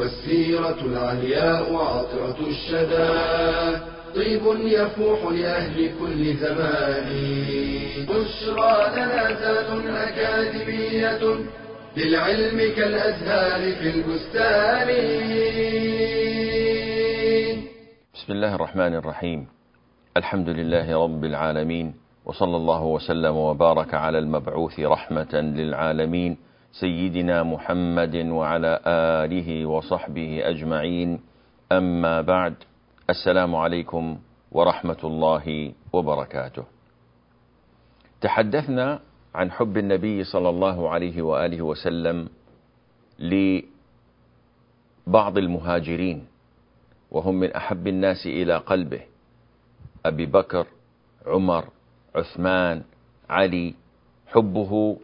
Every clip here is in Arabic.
والسيرة العلياء عطرة الشدى. طيب يفوح لأهل كل زمان. بشرى لنا ذات أكاديمية للعلم كالأزهار في البستان. بسم الله الرحمن الرحيم. الحمد لله رب العالمين وصلى الله وسلم وبارك على المبعوث رحمة للعالمين. سيدنا محمد وعلى آله وصحبه أجمعين. أما بعد السلام عليكم ورحمة الله وبركاته. تحدثنا عن حب النبي صلى الله عليه وآله وسلم لبعض المهاجرين وهم من أحب الناس إلى قلبه. أبي بكر عمر عثمان علي حبه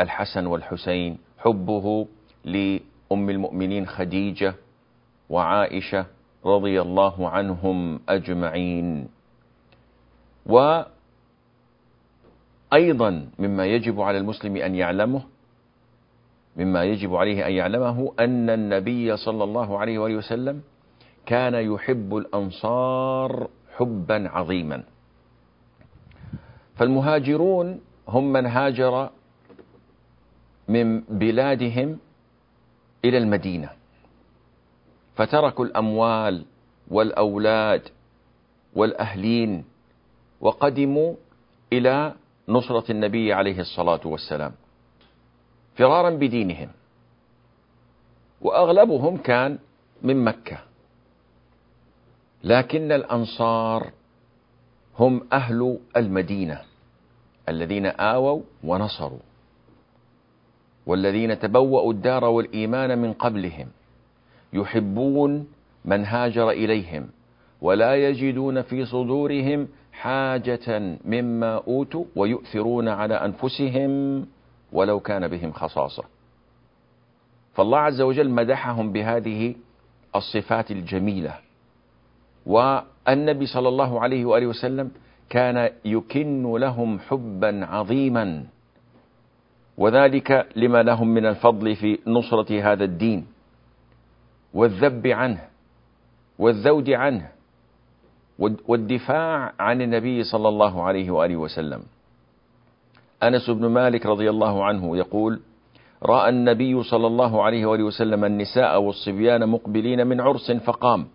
للحسن والحسين حبه لأم المؤمنين خديجة وعائشة رضي الله عنهم أجمعين. وأيضا مما يجب على المسلم أن يعلمه مما يجب عليه أن يعلمه أن النبي صلى الله عليه وآله وسلم كان يحب الأنصار حبا عظيما. فالمهاجرون هم من هاجر من بلادهم إلى المدينة. فتركوا الأموال والأولاد والأهلين وقدموا إلى نصرة النبي عليه الصلاة والسلام فرارا بدينهم. وأغلبهم كان من مكة. لكن الأنصار هم أهل المدينة الذين آووا ونصروا. والذين تبوأوا الدار والإيمان من قبلهم يحبون من هاجر إليهم ولا يجدون في صدورهم حاجة مما أوتوا ويؤثرون على أنفسهم ولو كان بهم خصاصة. فالله عز وجل مدحهم بهذه الصفات الجميلة. والنبي صلى الله عليه وآله وسلم كان يكن لهم حبا عظيما. وذلك لما لهم من الفضل في نصرة هذا الدين. والذب عنه والذود عنه والدفاع عن النبي صلى الله عليه وآله وسلم. أنس بن مالك رضي الله عنه يقول رأى النبي صلى الله عليه وآله وسلم النساء والصبيان مقبلين من عرس فقام.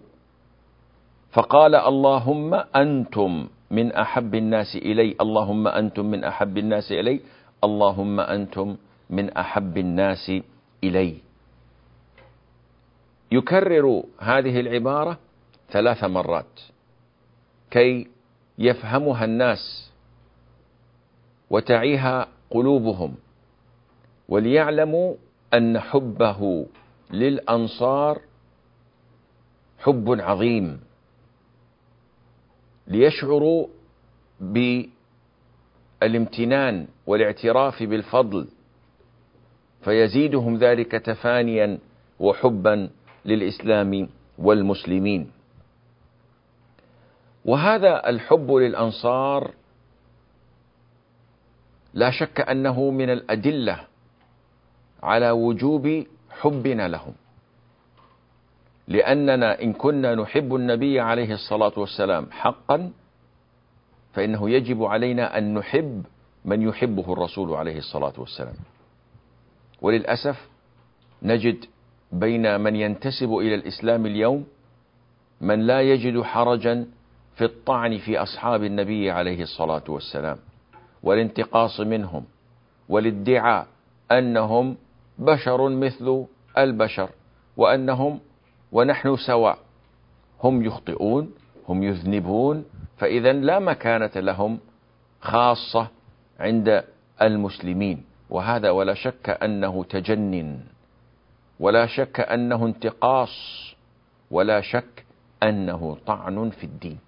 فقال اللهم أنتم من أحب الناس إلي اللهم أنتم من أحب الناس إلي. اللهم أنتم من أحب الناس إلي. يكرر هذه العبارة ثلاث مرات. كي يفهمها الناس وتعيها قلوبهم وليعلموا أن حبه للأنصار حب عظيم. ليشعروا بالامتنان والاعتراف بالفضل فيزيدهم تفانيا تفانيا وحبا للإسلام والمسلمين. وهذا الحب للأنصار لا شك أنه من الأدلة على وجوب حبنا لهم. لأننا إن كنا نحب النبي عليه الصلاة والسلام حقا فإنه يجب علينا أن نحب من يحبه الرسول عليه الصلاة والسلام. وللأسف نجد بين من ينتسب إلى الإسلام اليوم من لا يجد حرجا في الطعن في أصحاب النبي عليه الصلاة والسلام والانتقاص منهم والادعاء أنهم بشر مثل البشر وأنهم ونحن سواء هم يخطئون هم يذنبون فإذا لا مكانة لهم خاصة عند المسلمين وهذا ولا شك أنه تجنن ولا شك أنه انتقاص ولا شك أنه طعن في الدين.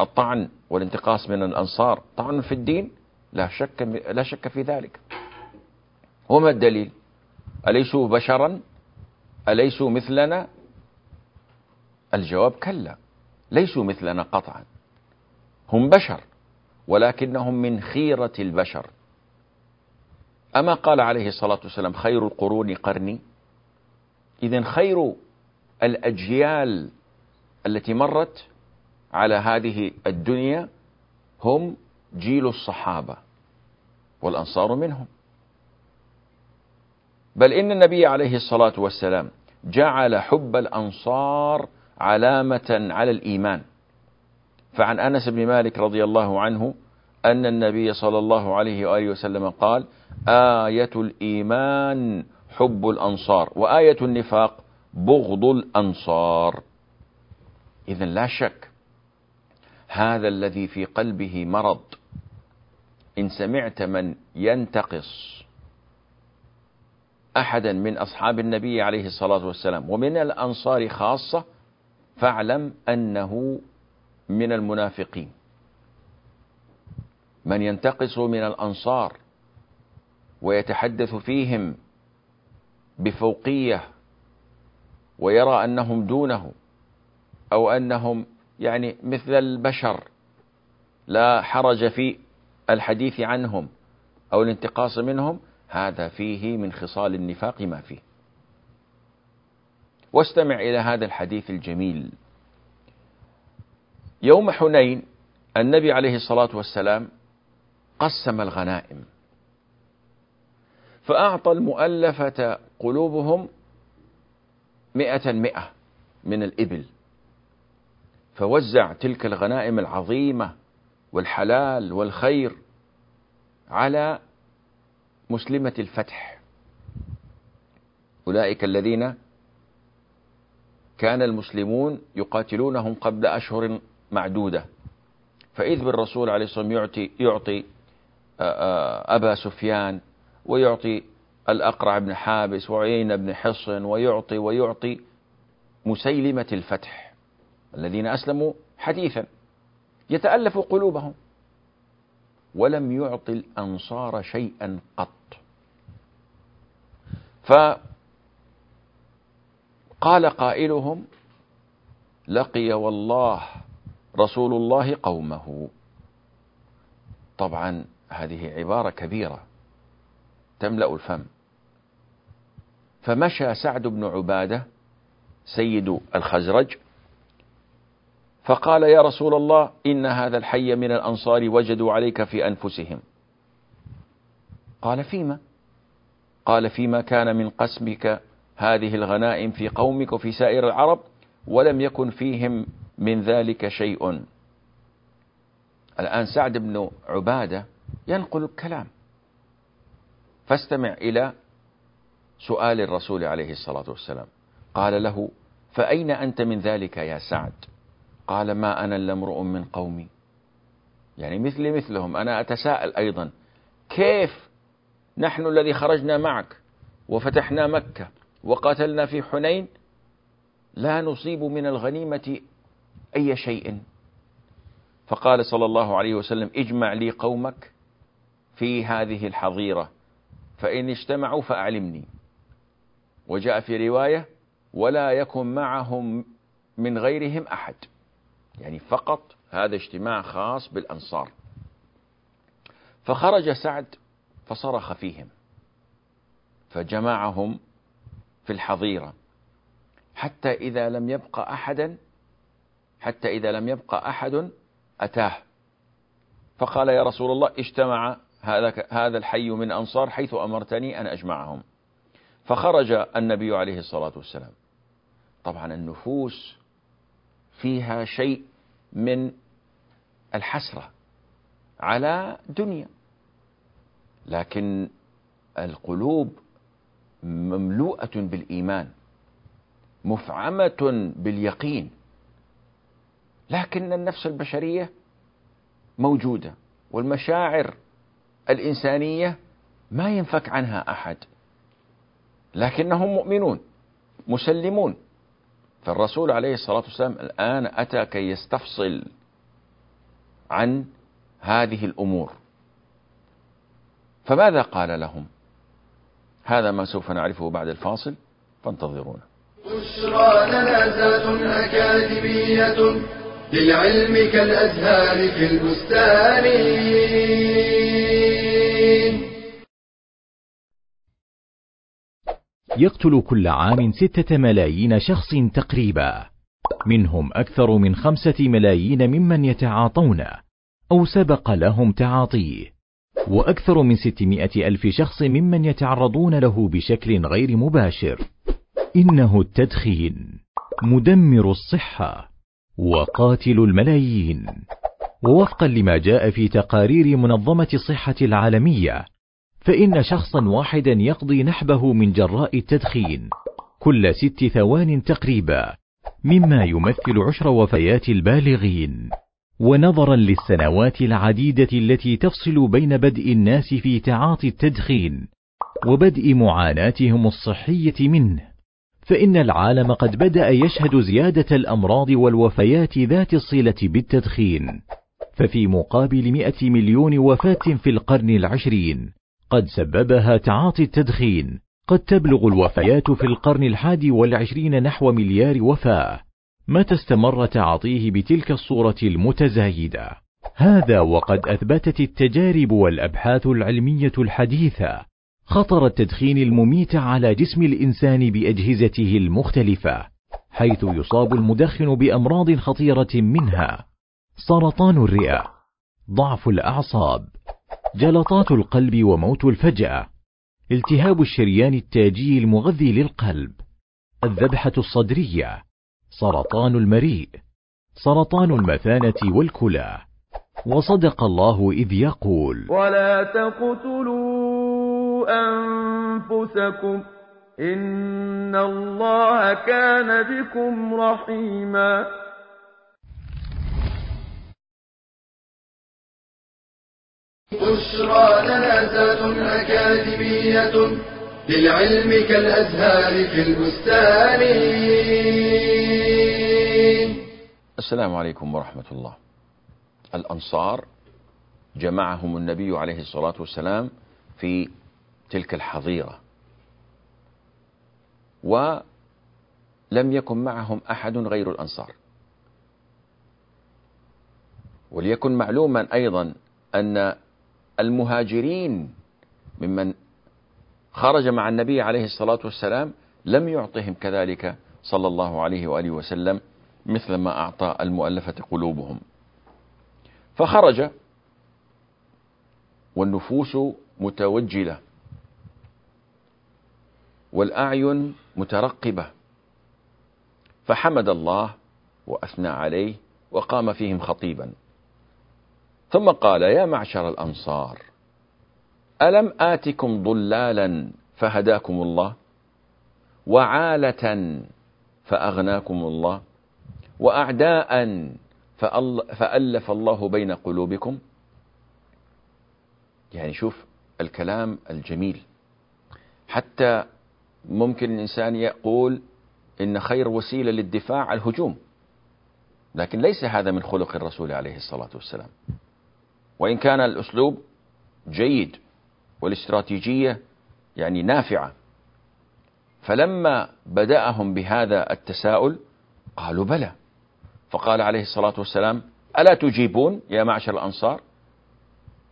الطعن والانتقاص من الأنصار طعن في الدين لا شك لا شك في ذلك. وما الدليل؟ أليسوا بشرا؟ أليسوا مثلنا؟ الجواب كلا. ليسوا مثلنا قطعا. هم بشر ولكنهم من خيرة البشر. أما قال عليه الصلاة والسلام خير القرون قرني إذا خير الأجيال التي مرت على هذه الدنيا هم جيل الصحابة والأنصار منهم. بل إن النبي عليه الصلاة والسلام جعل حب الأنصار علامة على الإيمان. فعن أنس بن مالك رضي الله عنه أن النبي صلى الله عليه وآله وسلم قال آية الإيمان حب الأنصار وآية النفاق بغض الأنصار. إذا لا شك هذا الذي في قلبه مرض. إن سمعت من ينتقص أحدا من أصحاب النبي عليه الصلاة والسلام ومن الأنصار خاصة فاعلم أنه من المنافقين. من ينتقص من الأنصار ويتحدث فيهم بفوقية ويرى أنهم دونه أو أنهم يعني مثل البشر لا حرج في الحديث عنهم أو الانتقاص منهم هذا فيه من خصال النفاق ما فيه. واستمع إلى هذا الحديث الجميل. يوم حنين النبي عليه الصلاة والسلام قسم الغنائم فأعطى المؤلفة قلوبهم مئة مئة من الإبل فوزع تلك الغنائم العظيمة والحلال والخير على مسلمة الفتح. أولئك الذين كان المسلمون يقاتلونهم قبل أشهر معدودة. فإذ بالرسول عليه الصلاة والسلام يعطي, يعطي أبا سفيان ويعطي الأقرع بن حابس وعيين بن حصن ويعطي ويعطي مسيلمة الفتح الذين أسلموا حديثا. يتألف قلوبهم. ولم يعطي الأنصار شيئا قط. فقال قائلهم لقي والله رسول الله قومه. طبعا هذه عبارة كبيرة تملأ الفم. فمشى سعد بن عبادة سيد الخزرج فقال يا رسول الله إن هذا الحي من الأنصار وجدوا عليك في أنفسهم. قال فيما؟ قال فيما كان من قسمك هذه الغنائم في قومك وفي سائر العرب ولم يكن فيهم من ذلك شيء. الآن سعد بن عبادة ينقل الكلام. فاستمع إلى سؤال الرسول عليه الصلاة والسلام. قال له فأين أنت من ذلك يا سعد قال ما أنا إلا امرؤ من قومي. يعني مثلي مثلهم. أنا أتساءل أيضا كيف نحن الذي خرجنا معك وفتحنا مكة وقاتلنا في حنين لا نصيب من الغنيمة أي شيء. فقال صلى الله عليه وسلم اجمع لي قومك في هذه الحظيرة فإن اجتمعوا فأعلمني. وجاء في رواية ولا يكن معهم من غيرهم أحد. يعني فقط هذا اجتماع خاص بالأنصار. فخرج سعد فصرخ فيهم فجمعهم في الحظيرة. حتى إذا لم يبق أحدا حتى إذا لم يبق أحد أتاه. فقال يا رسول الله اجتمع هذا الحي من أنصار حيث أمرتني أن أجمعهم. فخرج النبي عليه الصلاة والسلام. طبعا النفوس فيها شيء من الحسرة على دنيا. لكن القلوب مملوءة بالإيمان مفعمة باليقين لكن النفس البشرية موجودة والمشاعر الإنسانية ما ينفك عنها أحد لكنهم مؤمنون مسلمون. فالرسول عليه الصلاة والسلام الآن أتى كي يستفصل عن هذه الأمور. فماذا قال لهم؟ هذا ما سوف نعرفه بعد الفاصل فانتظرونا. بشرى لنا أكاديمية للعلم كالأزهار في البستان. يقتل كل عام ستة ملايين شخص تقريبا. منهم أكثر من خمسة ملايين ممن يتعاطون أو سبق لهم تعاطيه. وأكثر من ستمائة ألف شخص ممن يتعرضون له بشكل غير مباشر. إنه التدخين مدمر الصحة وقاتل الملايين. ووفقا لما جاء في تقارير منظمة الصحة العالمية فإن شخصا واحدا يقضي نحبه من جراء التدخين كل ست ثوان تقريبا مما يمثل عشر وفيات البالغين. ونظرا للسنوات العديدة التي تفصل بين بدء الناس في تعاطي التدخين وبدء معاناتهم الصحية منه. فإن العالم قد بدأ يشهد زيادة الأمراض والوفيات ذات الصلة بالتدخين. ففي مقابل مئة مليون وفاة في القرن العشرين قد سببها تعاطي التدخين. قد تبلغ الوفيات في القرن الحادي والعشرين نحو مليار وفاة. متى استمر تعاطيه بتلك الصورة المتزايدة؟ هذا وقد أثبتت التجارب والأبحاث العلمية الحديثة. خطر التدخين المميت على جسم الإنسان بأجهزته المختلفة حيث يصاب المدخن بأمراض خطيرة منها. سرطان الرئة ضعف الأعصاب جلطات القلب وموت الفجأة التهاب الشريان التاجي المغذي للقلب الذبحة الصدرية سرطان المريء سرطان المثانة والكلى. وصدق الله إذ يقول ولا تقتلوا أنفسكم إن الله كان بكم رحيما. بشرى لنا أكاديمية للعلم كالأزهار في البستان. السلام عليكم ورحمة الله. الأنصار جمعهم النبي عليه الصلاة والسلام في تلك الحظيرة ولم يكن معهم أحد غير الأنصار. وليكن معلوما أيضا أن المهاجرين ممن خرج مع النبي عليه الصلاة والسلام لم يعطهم كذلك صلى الله عليه وآله وسلم مثل ما أعطى المؤلفة قلوبهم. فخرج والنفوس متوجلة والأعين مترقبة فحمد الله وأثنى عليه وقام فيهم خطيبا. ثم قال يا معشر الأنصار ألم آتكم ضلالا فهداكم الله وعالة فأغناكم الله؟ وأعداء فألف الله بين قلوبكم. يعني شوف الكلام الجميل. حتى ممكن الإنسان يقول إن خير وسيلة للدفاع الهجوم. لكن ليس هذا من خلق الرسول عليه الصلاة والسلام. وإن كان الأسلوب جيد والاستراتيجية يعني نافعة فلما بدأهم بهذا التساؤل قالوا بلى. فقال عليه الصلاة والسلام ألا تجيبون يا معشر الأنصار؟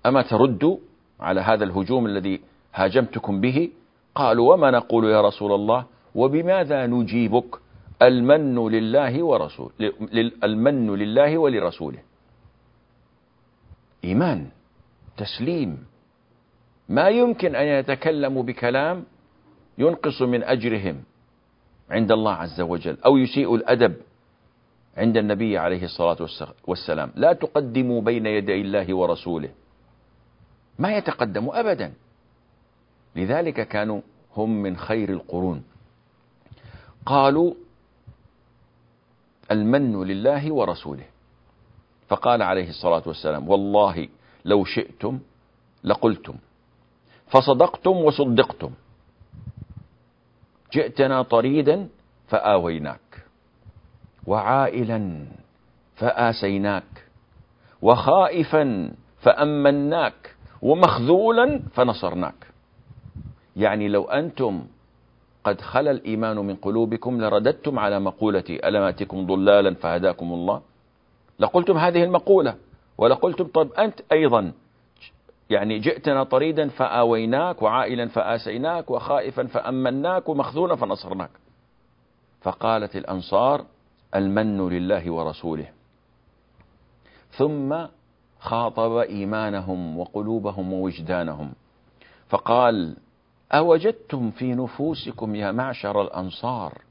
أما تردوا على هذا الهجوم الذي هاجمتكم به؟ قالوا وما نقول يا رسول الله؟ وبماذا نجيبك؟ المن لله ورسول المن لله ولرسوله. إيمان تسليم. ما يمكن أن يتكلموا بكلام ينقص من أجرهم عند الله عز وجل أو يسيء الأدب. عند النبي عليه الصلاة والسلام. لا تقدموا بين يدي الله ورسوله. ما يتقدموا أبدا. لذلك كانوا هم من خير القرون. قالوا المن لله ورسوله. فقال عليه الصلاة والسلام والله لو شئتم لقلتم. فصدقتم وصدقتم. جئتنا طريدا فآويناك. وعائلا فآسيناك. وخائفا فأمناك. ومخذولا فنصرناك. يعني لو أنتم قد خلى الإيمان من قلوبكم لرددتم على مقولتي ألم أتكم ضلالا فهداكم الله. لقلتم هذه المقولة ولقلتم طب أنت أيضا. يعني جئتنا طريدا فآويناك وعائلا فآسيناك وخائفا فأمناك ومخذولا فنصرناك. فقالت الأنصار المن لله ورسوله. ثم خاطب إيمانهم وقلوبهم ووجدانهم. فقال أوجدتم في نفوسكم يا معشر الأنصار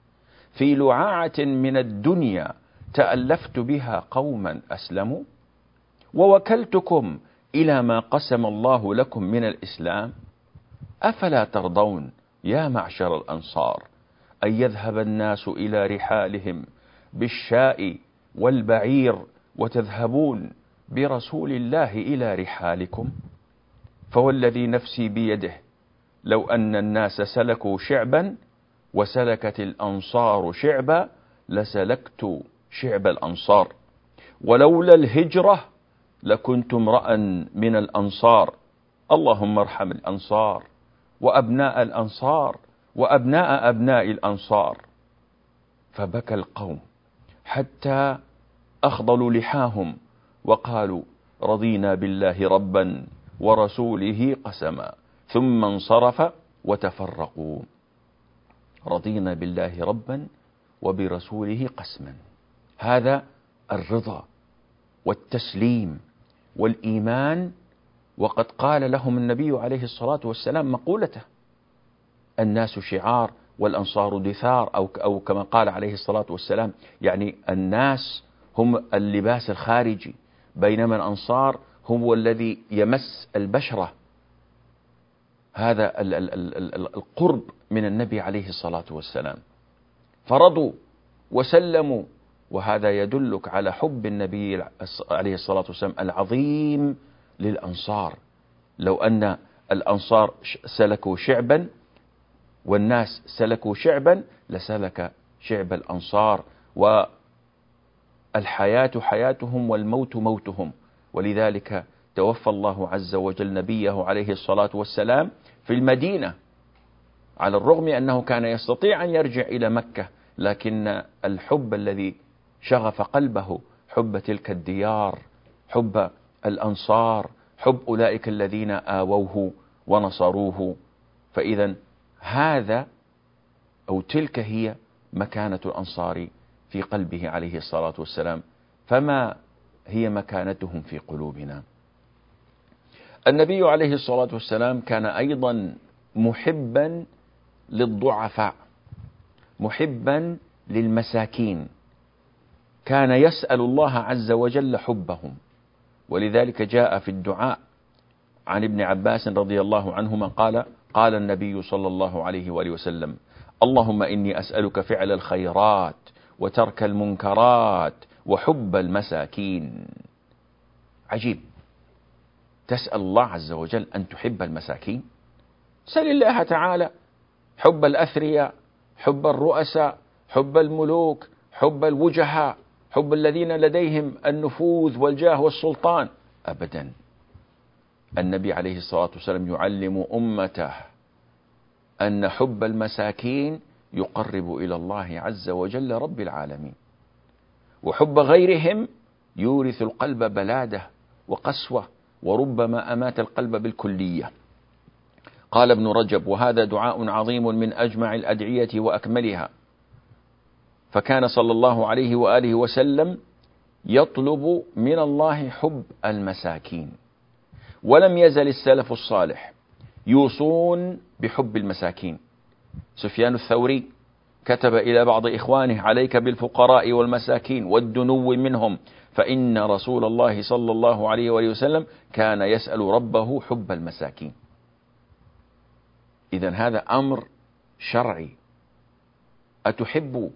في لعاعة من الدنيا تألفت بها قوما أسلموا؟ ووكلتكم إلى ما قسم الله لكم من الإسلام؟ أفلا ترضون يا معشر الأنصار أن يذهب الناس إلى رحالهم بالشاء والبعير وتذهبون برسول الله إلى رحالكم. فوالذي نفسي بيده. لو أن الناس سلكوا شعبا وسلكت الأنصار شعبا لسلكت شعب الأنصار. ولولا الهجرة لكنت امرأ من الأنصار. اللهم ارحم الأنصار وأبناء الأنصار وأبناء أبناء الأنصار. فبكى القوم. حتى أخضلوا لحاهم وقالوا رضينا بالله ربا ورسوله قسما ثم انصرف وتفرقوا. رضينا بالله ربا وبرسوله قسما. هذا الرضا والتسليم والإيمان. وقد قال لهم النبي عليه الصلاة والسلام مقولته الناس شعار والأنصار دثار أو, أو كما قال عليه الصلاة والسلام يعني الناس هم اللباس الخارجي بينما الأنصار هو الذي يمس البشرة. هذا القرب من النبي عليه الصلاة والسلام. فرضوا وسلموا وهذا يدلك على حب النبي عليه الصلاة والسلام العظيم للأنصار. لو أن الأنصار سلكوا شعبا والناس سلكوا شعبا لسلك شعب الأنصار والحياة حياتهم والموت موتهم. ولذلك توفى الله عز وجل نبيه عليه الصلاة والسلام في المدينة على الرغم أنه كان يستطيع أن يرجع إلى مكة لكن الحب الذي شغف قلبه حب تلك الديار حب الأنصار حب أولئك الذين آووه ونصروه. فإذا هذا أو تلك هي مكانة الأنصار في قلبه عليه الصلاة والسلام فما هي مكانتهم في قلوبنا؟ النبي عليه الصلاة والسلام كان أيضا محبا للضعفاء محبا للمساكين. كان يسأل الله عز وجل حبهم ولذلك جاء في الدعاء عن ابن عباس رضي الله عنهما قال قال النبي صلى الله عليه وآله وسلم اللهم إني أسألك فعل الخيرات وترك المنكرات وحب المساكين. عجيب. تسأل الله عز وجل أن تحب المساكين؟ سل الله تعالى حب الأثرياء حب الرؤساء حب الملوك حب الوجهاء حب الذين لديهم النفوذ والجاه والسلطان. أبدا. النبي عليه الصلاة والسلام يعلم أمته أن حب المساكين يقرب إلى الله عز وجل رب العالمين. وحب غيرهم يورث القلب بلادة وقسوة وربما أمات القلب بالكلية. قال ابن رجب وهذا دعاء عظيم من أجمع الأدعية وأكملها. فكان صلى الله عليه وآله وسلم يطلب من الله حب المساكين. ولم يزل السلف الصالح يوصون بحب المساكين. سفيان الثوري كتب إلى بعض إخوانه عليك بالفقراء والمساكين والدنو منهم فإن رسول الله صلى الله عليه وآله وسلم كان يسأل ربه حب المساكين. إذا هذا أمر شرعي. أتحب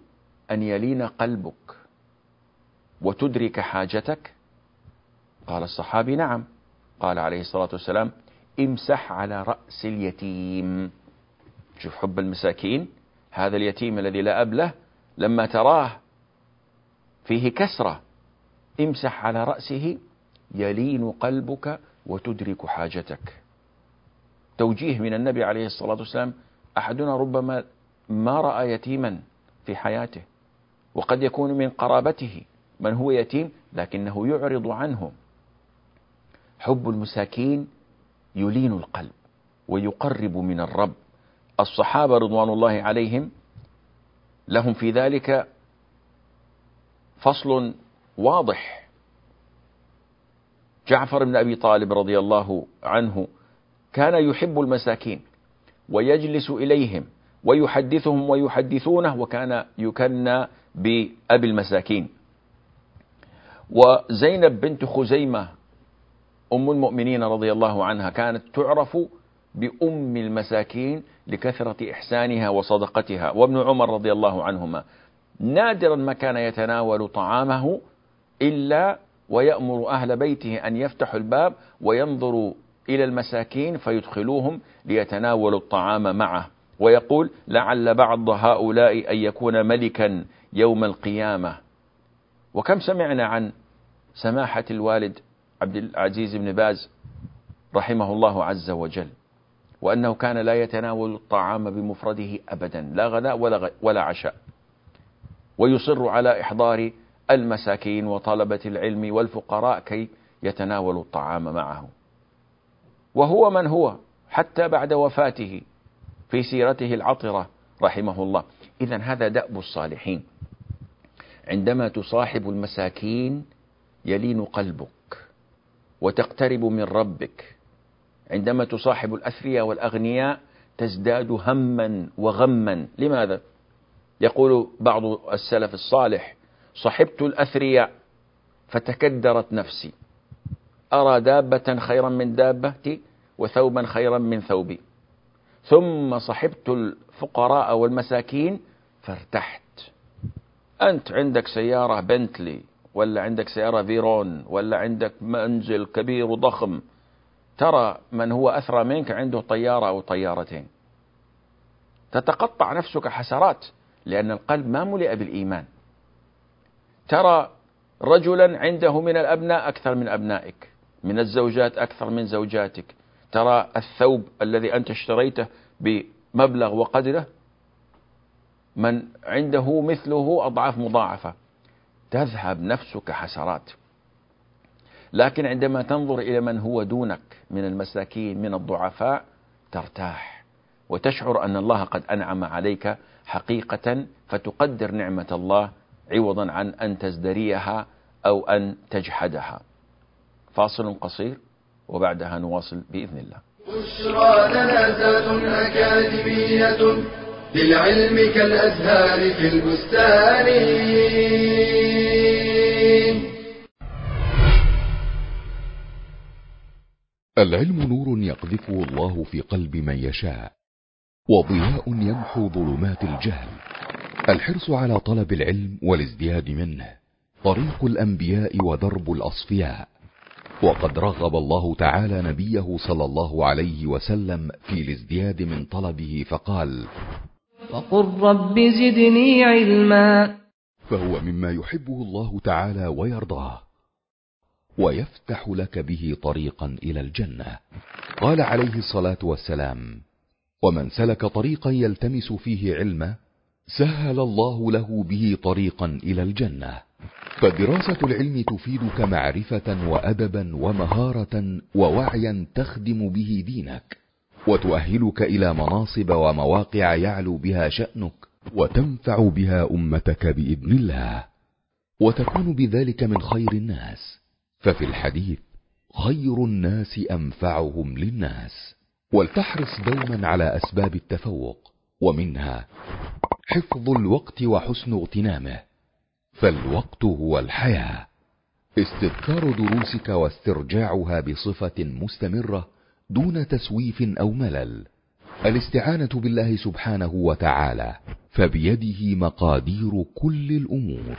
أن يلين قلبك وتدرك حاجتك؟ قال الصحابي نعم. قال عليه الصلاة والسلام امسح على رأس اليتيم. شوف حب المساكين هذا اليتيم الذي لا أب له لما تراه فيه كسرة امسح على رأسه يلين قلبك وتدرك حاجتك. توجيه من النبي عليه الصلاة والسلام أحدنا ربما ما رأى يتيما في حياته وقد يكون من قرابته من هو يتيم لكنه يعرض عنه. حب المساكين يلين القلب ويقرب من الرب. الصحابة رضوان الله عليهم لهم في ذلك فصل واضح. جعفر بن أبي طالب رضي الله عنه كان يحب المساكين ويجلس إليهم ويحدثهم ويحدثونه وكان يكنى بأبي المساكين. وزينب بنت خزيمة أم المؤمنين رضي الله عنها كانت تعرف بأم المساكين لكثرة إحسانها وصدقتها. وابن عمر رضي الله عنهما نادرا ما كان يتناول طعامه إلا ويأمر أهل بيته أن يفتحوا الباب وينظروا إلى المساكين فيدخلوهم ليتناولوا الطعام معه. ويقول لعل بعض هؤلاء أن يكون ملكا يوم القيامة. وكم سمعنا عن سماحة الوالد عبد العزيز بن باز رحمه الله عز وجل وأنه كان لا يتناول الطعام بمفرده أبدا لا غداء ولا, ولا عشاء. ويصر على إحضار المساكين وطلبة العلم والفقراء كي يتناولوا الطعام معه. وهو من هو حتى بعد وفاته في سيرته العطرة رحمه الله. إذا هذا دأب الصالحين. عندما تصاحب المساكين يلين قلبك. وتقترب من ربك. عندما تصاحب الأثرياء والأغنياء تزداد هما وغما. لماذا؟ يقول بعض السلف الصالح صحبت الأثرياء فتكدرت نفسي. أرى دابة خيرا من دابتي وثوبا خيرا من ثوبي. ثم صحبت الفقراء والمساكين فارتحت. أنت عندك سيارة بنتلي ولا عندك سيارة فيرون ولا عندك منزل كبير وضخم. ترى من هو أثرى منك عنده طيارة أو طيارتين. تتقطع نفسك حسرات لأن القلب ما ملئ بالإيمان. ترى رجلا عنده من الأبناء أكثر من أبنائك من الزوجات أكثر من زوجاتك. ترى الثوب الذي أنت اشتريته بمبلغ وقدره من عنده مثله أضعاف مضاعفة. تذهب نفسك حسرات لكن عندما تنظر إلى من هو دونك من المساكين من الضعفاء ترتاح. وتشعر أن الله قد أنعم عليك حقيقة فتقدر نعمة الله عوضا عن أن تزدريها أو أن تجحدها. فاصل قصير وبعدها نواصل بإذن الله. بشرى لنا أكاديمية للعلم كالأزهار في البستان. العلم نور يقذفه الله في قلب من يشاء وضياء يمحو ظلمات الجهل. الحرص على طلب العلم والازدياد منه طريق الأنبياء ودرب الأصفياء. وقد رغب الله تعالى نبيه صلى الله عليه وسلم في الازدياد من طلبه فقال وقل رب زدني علما. فهو مما يحبه الله تعالى ويرضاه. ويفتح لك به طريقا إلى الجنة. قال عليه الصلاة والسلام ومن سلك طريقا يلتمس فيه علما سهل الله له به طريقا إلى الجنة. فدراسة العلم تفيدك معرفة وأدبا ومهارة ووعيا تخدم به دينك وتؤهلك إلى مناصب ومواقع يعلو بها شأنك وتنفع بها أمتك بإذن الله وتكون بذلك من خير الناس. ففي الحديث خير الناس أنفعهم للناس ولتحرص دوما على أسباب التفوق ومنها حفظ الوقت وحسن اغتنامه فالوقت هو الحياة. استذكار دروسك واسترجاعها بصفة مستمرة دون تسويف أو ملل. الاستعانة بالله سبحانه وتعالى فبيده مقادير كل الأمور.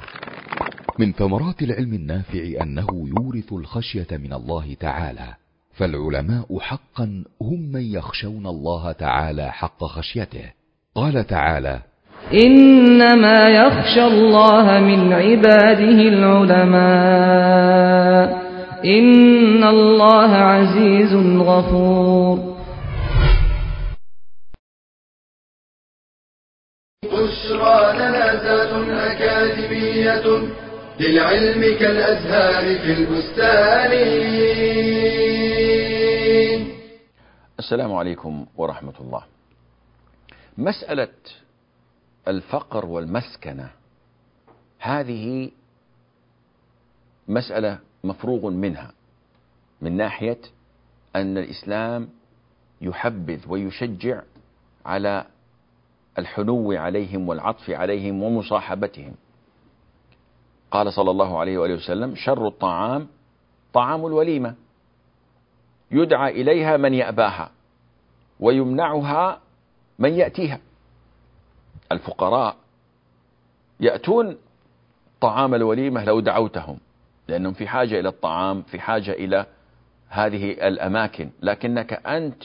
من ثمرات العلم النافع أنه يورث الخشية من الله تعالى فالعلماء حقا هم من يخشون الله تعالى حق خشيته. قال تعالى إنما يخشى الله من عباده العلماء. إن الله عزيز غفور. بشرى لنا ذات أكاديمية. للعلم كالأزهار في البستان. السلام عليكم ورحمة الله. مسألة الفقر والمسكنة هذه مسألة مفروغ منها من ناحية أن الإسلام يحبذ ويشجع على الحنو عليهم والعطف عليهم ومصاحبتهم. قال صلى الله عليه وآله وسلم شر الطعام طعام الوليمة. يدعى إليها من يأباها ويمنعها من يأتيها. الفقراء يأتون طعام الوليمة لو دعوتهم لأنهم في حاجة إلى الطعام في حاجة إلى هذه الأماكن. لكنك أنت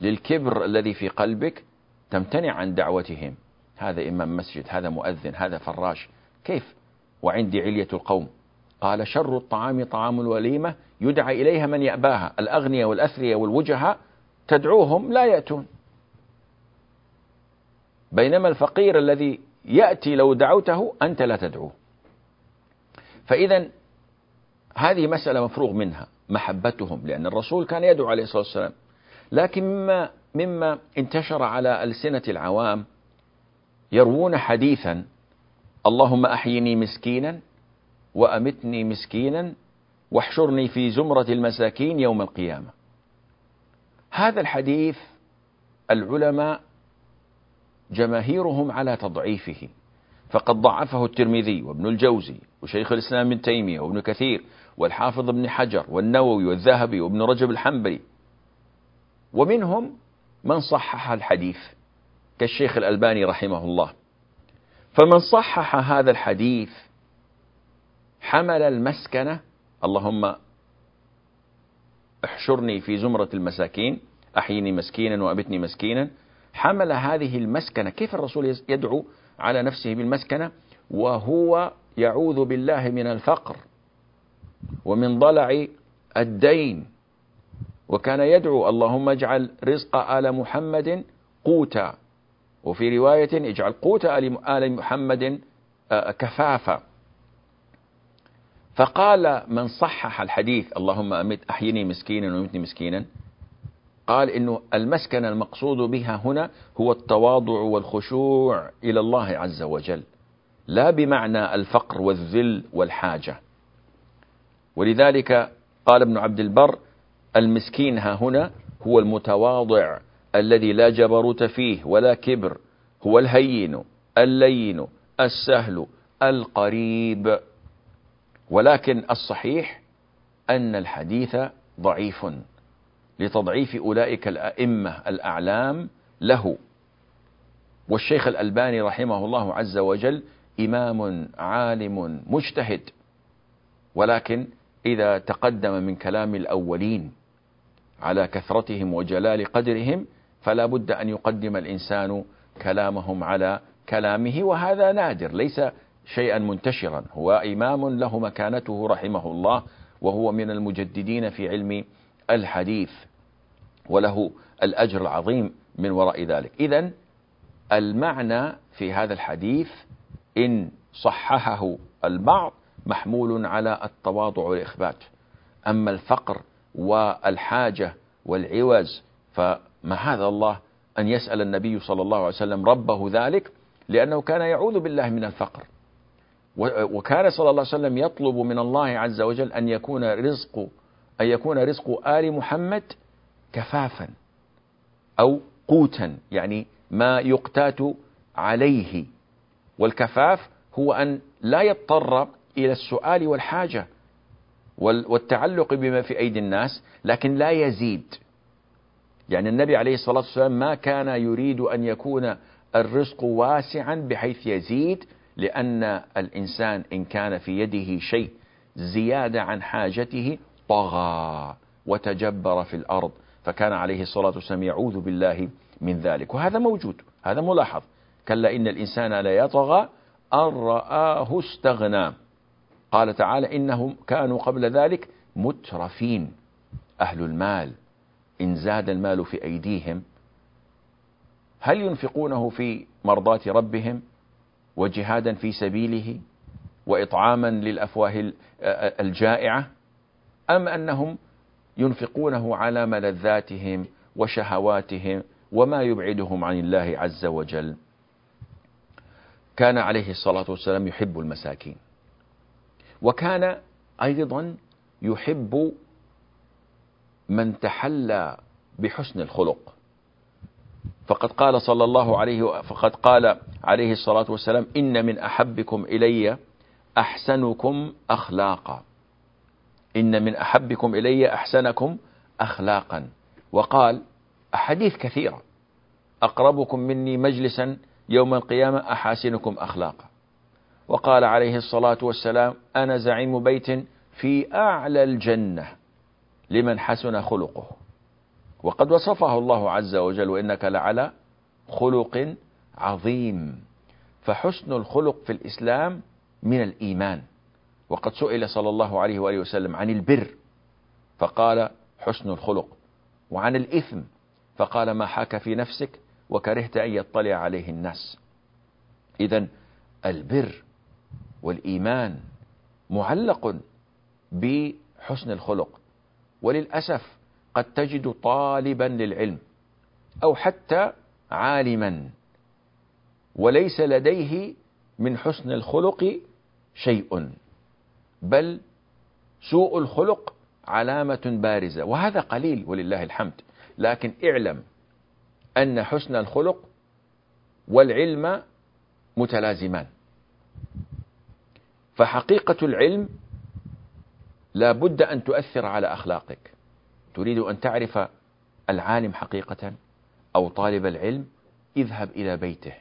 للكبر الذي في قلبك تمتنع عن دعوتهم. هذا إمام مسجد هذا مؤذن هذا فراش. كيف؟ وعندي علية القوم. قال شر الطعام طعام الوليمة يدعى إليها من يأباها. الأغنياء والأثرياء والوجهاء تدعوهم لا يأتون. بينما الفقير الذي يأتي لو دعوته أنت لا تدعوه. فإذا هذه مسألة مفروغ منها محبتهم لأن الرسول كان يدعو عليه الصلاة والسلام. لكن مما مما انتشر على ألسنة العوام يروون حديثا اللهم أحيني مسكينا وأمتني مسكينا واحشرني في زمرة المساكين يوم القيامة. هذا الحديث العلماء جماهيرهم على تضعيفه فقد ضعفه الترمذي وابن الجوزي وشيخ الإسلام ابن تيمية وابن كثير والحافظ ابن حجر والنووي والذهبي وابن رجب الحنبلي. ومنهم من صحح الحديث كالشيخ الألباني رحمه الله. فمن صحح هذا الحديث حمل المسكنة اللهم احشرني في زمرة المساكين أحيني مسكينا وأبتني مسكينا حمل هذه المسكنة. كيف الرسول يدعو على نفسه بالمسكنة؟ وهو يعوذ بالله من الفقر ومن ضلع الدين. وكان يدعو اللهم اجعل رزق آل محمد قوتا. وفي رواية اجعل قوت آل محمد آه، كفافا. فقال من صحح الحديث اللهم أمت أحيني مسكينا ومتني مسكينا. قال إنه المسكن المقصود بها هنا هو التواضع والخشوع إلى الله عز وجل لا بمعنى الفقر والذل والحاجة. ولذلك قال ابن عبد البر المسكين ها هنا هو المتواضع الذي لا جبروت فيه ولا كبر هو الهين اللين السهل القريب. ولكن الصحيح أن الحديث ضعيف لتضعيف أولئك الأئمة الأعلام له. والشيخ الألباني رحمه الله عز وجل إمام عالم مجتهد. ولكن إذا تقدم من كلام الأولين على كثرتهم وجلال قدرهم فلا بد أن يقدم الإنسان كلامهم على كلامه وهذا نادر ليس شيئا منتشرا. هو إمام له مكانته رحمه الله وهو من المجددين في علم الحديث وله الأجر العظيم من وراء ذلك. إذا المعنى في هذا الحديث إن صححه البعض محمول على التواضع والإخبات. أما الفقر والحاجة والعوز فما هذا الله أن يسأل النبي صلى الله عليه وسلم ربه ذلك؟ لأنه كان يعوذ بالله من الفقر. وكان صلى الله عليه وسلم يطلب من الله عز وجل أن يكون رزق أن يكون رزق آل محمد كفافا أو قوتا يعني ما يقتات عليه. والكفاف هو أن لا يضطر إلى السؤال والحاجة والتعلق بما في أيدي الناس لكن لا يزيد. يعني النبي عليه الصلاة والسلام ما كان يريد أن يكون الرزق واسعا بحيث يزيد لأن الإنسان إن كان في يده شيء زيادة عن حاجته طغى وتجبر في الأرض فكان عليه الصلاة والسلام يعوذ بالله من ذلك. وهذا موجود هذا ملاحظ. كلا إن الإنسان ليطغى أن رآه استغنى. قال تعالى إنهم كانوا قبل ذلك مترفين أهل المال. إن زاد المال في أيديهم هل ينفقونه في مرضاة ربهم وجهادا في سبيله وإطعاما للأفواه الجائعة أم أنهم ينفقونه على ملذاتهم وشهواتهم وما يبعدهم عن الله عز وجل؟ كان عليه الصلاة والسلام يحب المساكين وكان أيضا يحب من تحلى بحسن الخلق. فقد قال صلى الله عليه فقد قال عليه الصلاة والسلام إن من أحبكم إلي أحسنكم أخلاقا. إن من أحبكم إلي أحسنكم أخلاقا. وقال أحاديث كثيرة أقربكم مني مجلسا يوم القيامة أحاسنكم أخلاقا. وقال عليه الصلاة والسلام أنا زعيم بيت في أعلى الجنة. لمن حسن خلقه. وقد وصفه الله عز وجل وإنك لعلى خلق عظيم. فحسن الخلق في الإسلام من الإيمان. وقد سئل صلى الله عليه وآله وسلم عن البر فقال حسن الخلق. وعن الإثم فقال ما حاك في نفسك وكرهت أن يطلع عليه الناس. إذا البر والإيمان معلق بحسن الخلق. وللأسف قد تجد طالبا للعلم أو حتى عالما وليس لديه من حسن الخلق شيء بل سوء الخلق علامة بارزة وهذا قليل ولله الحمد. لكن اعلم أن حسن الخلق والعلم متلازمان. فحقيقة العلم لا بد أن تؤثر على أخلاقك. تريد أن تعرف العالم حقيقة أو طالب العلم اذهب إلى بيته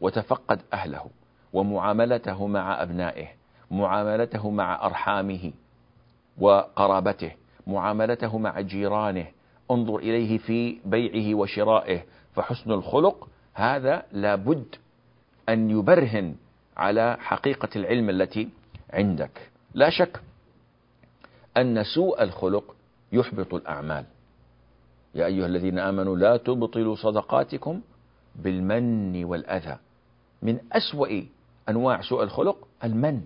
وتفقد أهله ومعاملته مع أبنائه معاملته مع أرحامه وقرابته معاملته مع جيرانه. انظر إليه في بيعه وشرائه. فحسن الخلق هذا لابد أن يبرهن على حقيقة العلم التي عندك. لا شك أن سوء الخلق يحبط الأعمال. يا أيها الذين آمنوا لا تبطلوا صدقاتكم بالمن والأذى. من أسوأ أنواع سوء الخلق المن.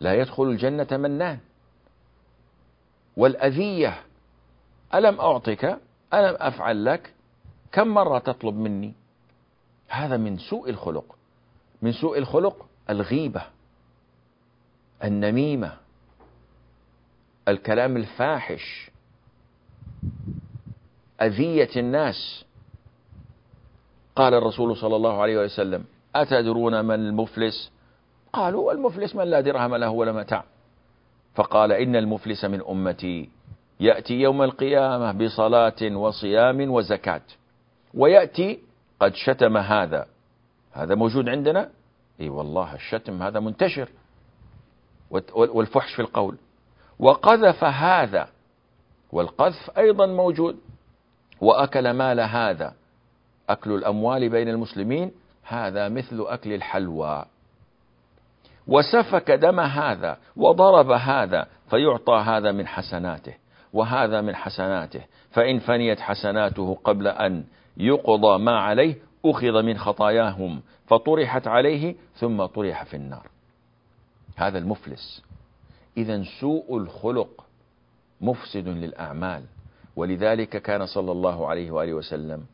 لا يدخل الجنة منان والأذية ألم أعطك؟ ألم أفعل لك؟ كم مرة تطلب مني؟ هذا من سوء الخلق. من سوء الخلق الغيبة النميمة الكلام الفاحش أذية الناس. قال الرسول صلى الله عليه وسلم أتدرون من المفلس؟ قالوا المفلس من لا درهم له ولا متاع. فقال إن المفلس من أمتي. يأتي يوم القيامة بصلاة وصيام وزكاة. ويأتي قد شتم هذا. هذا موجود عندنا؟ إي والله الشتم هذا منتشر. والفحش في القول. وقذف هذا والقذف أيضا موجود وأكل مال هذا. أكل الأموال بين المسلمين هذا مثل أكل الحلوى. وسفك دم هذا وضرب هذا فيعطى هذا من حسناته وهذا من حسناته. فإن فنيت حسناته قبل أن يقضى ما عليه أخذ من خطاياهم فطرحت عليه ثم طرح في النار. هذا المفلس. إذا سوء الخلق مفسد للأعمال. ولذلك كان صلى الله عليه وآله وسلم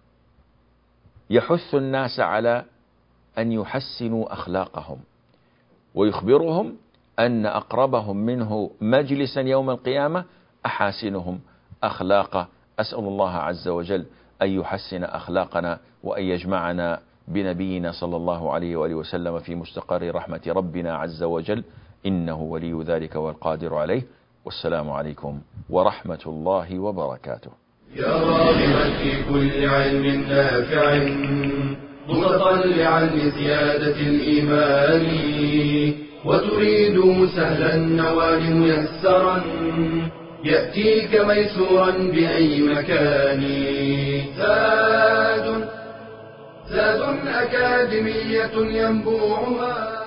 يحث الناس على أن يحسنوا أخلاقهم ويخبرهم أن أقربهم منه مجلسا يوم القيامة أحاسنهم أخلاقا أسأل الله عز وجل أن يحسن أخلاقنا وأن يجمعنا بنبينا صلى الله عليه وآله وسلم في مستقر رحمة ربنا عز وجل. إنه ولي ذلك والقادر عليه. والسلام عليكم ورحمة الله وبركاته. يا راغبا في كل علم نافع متطلعا لزيادة الإيمان. وتريد سهلا النوال ميسرا يأتيك ميسورا بأي مكان. زاد زاد أكاديمية ينبوعها.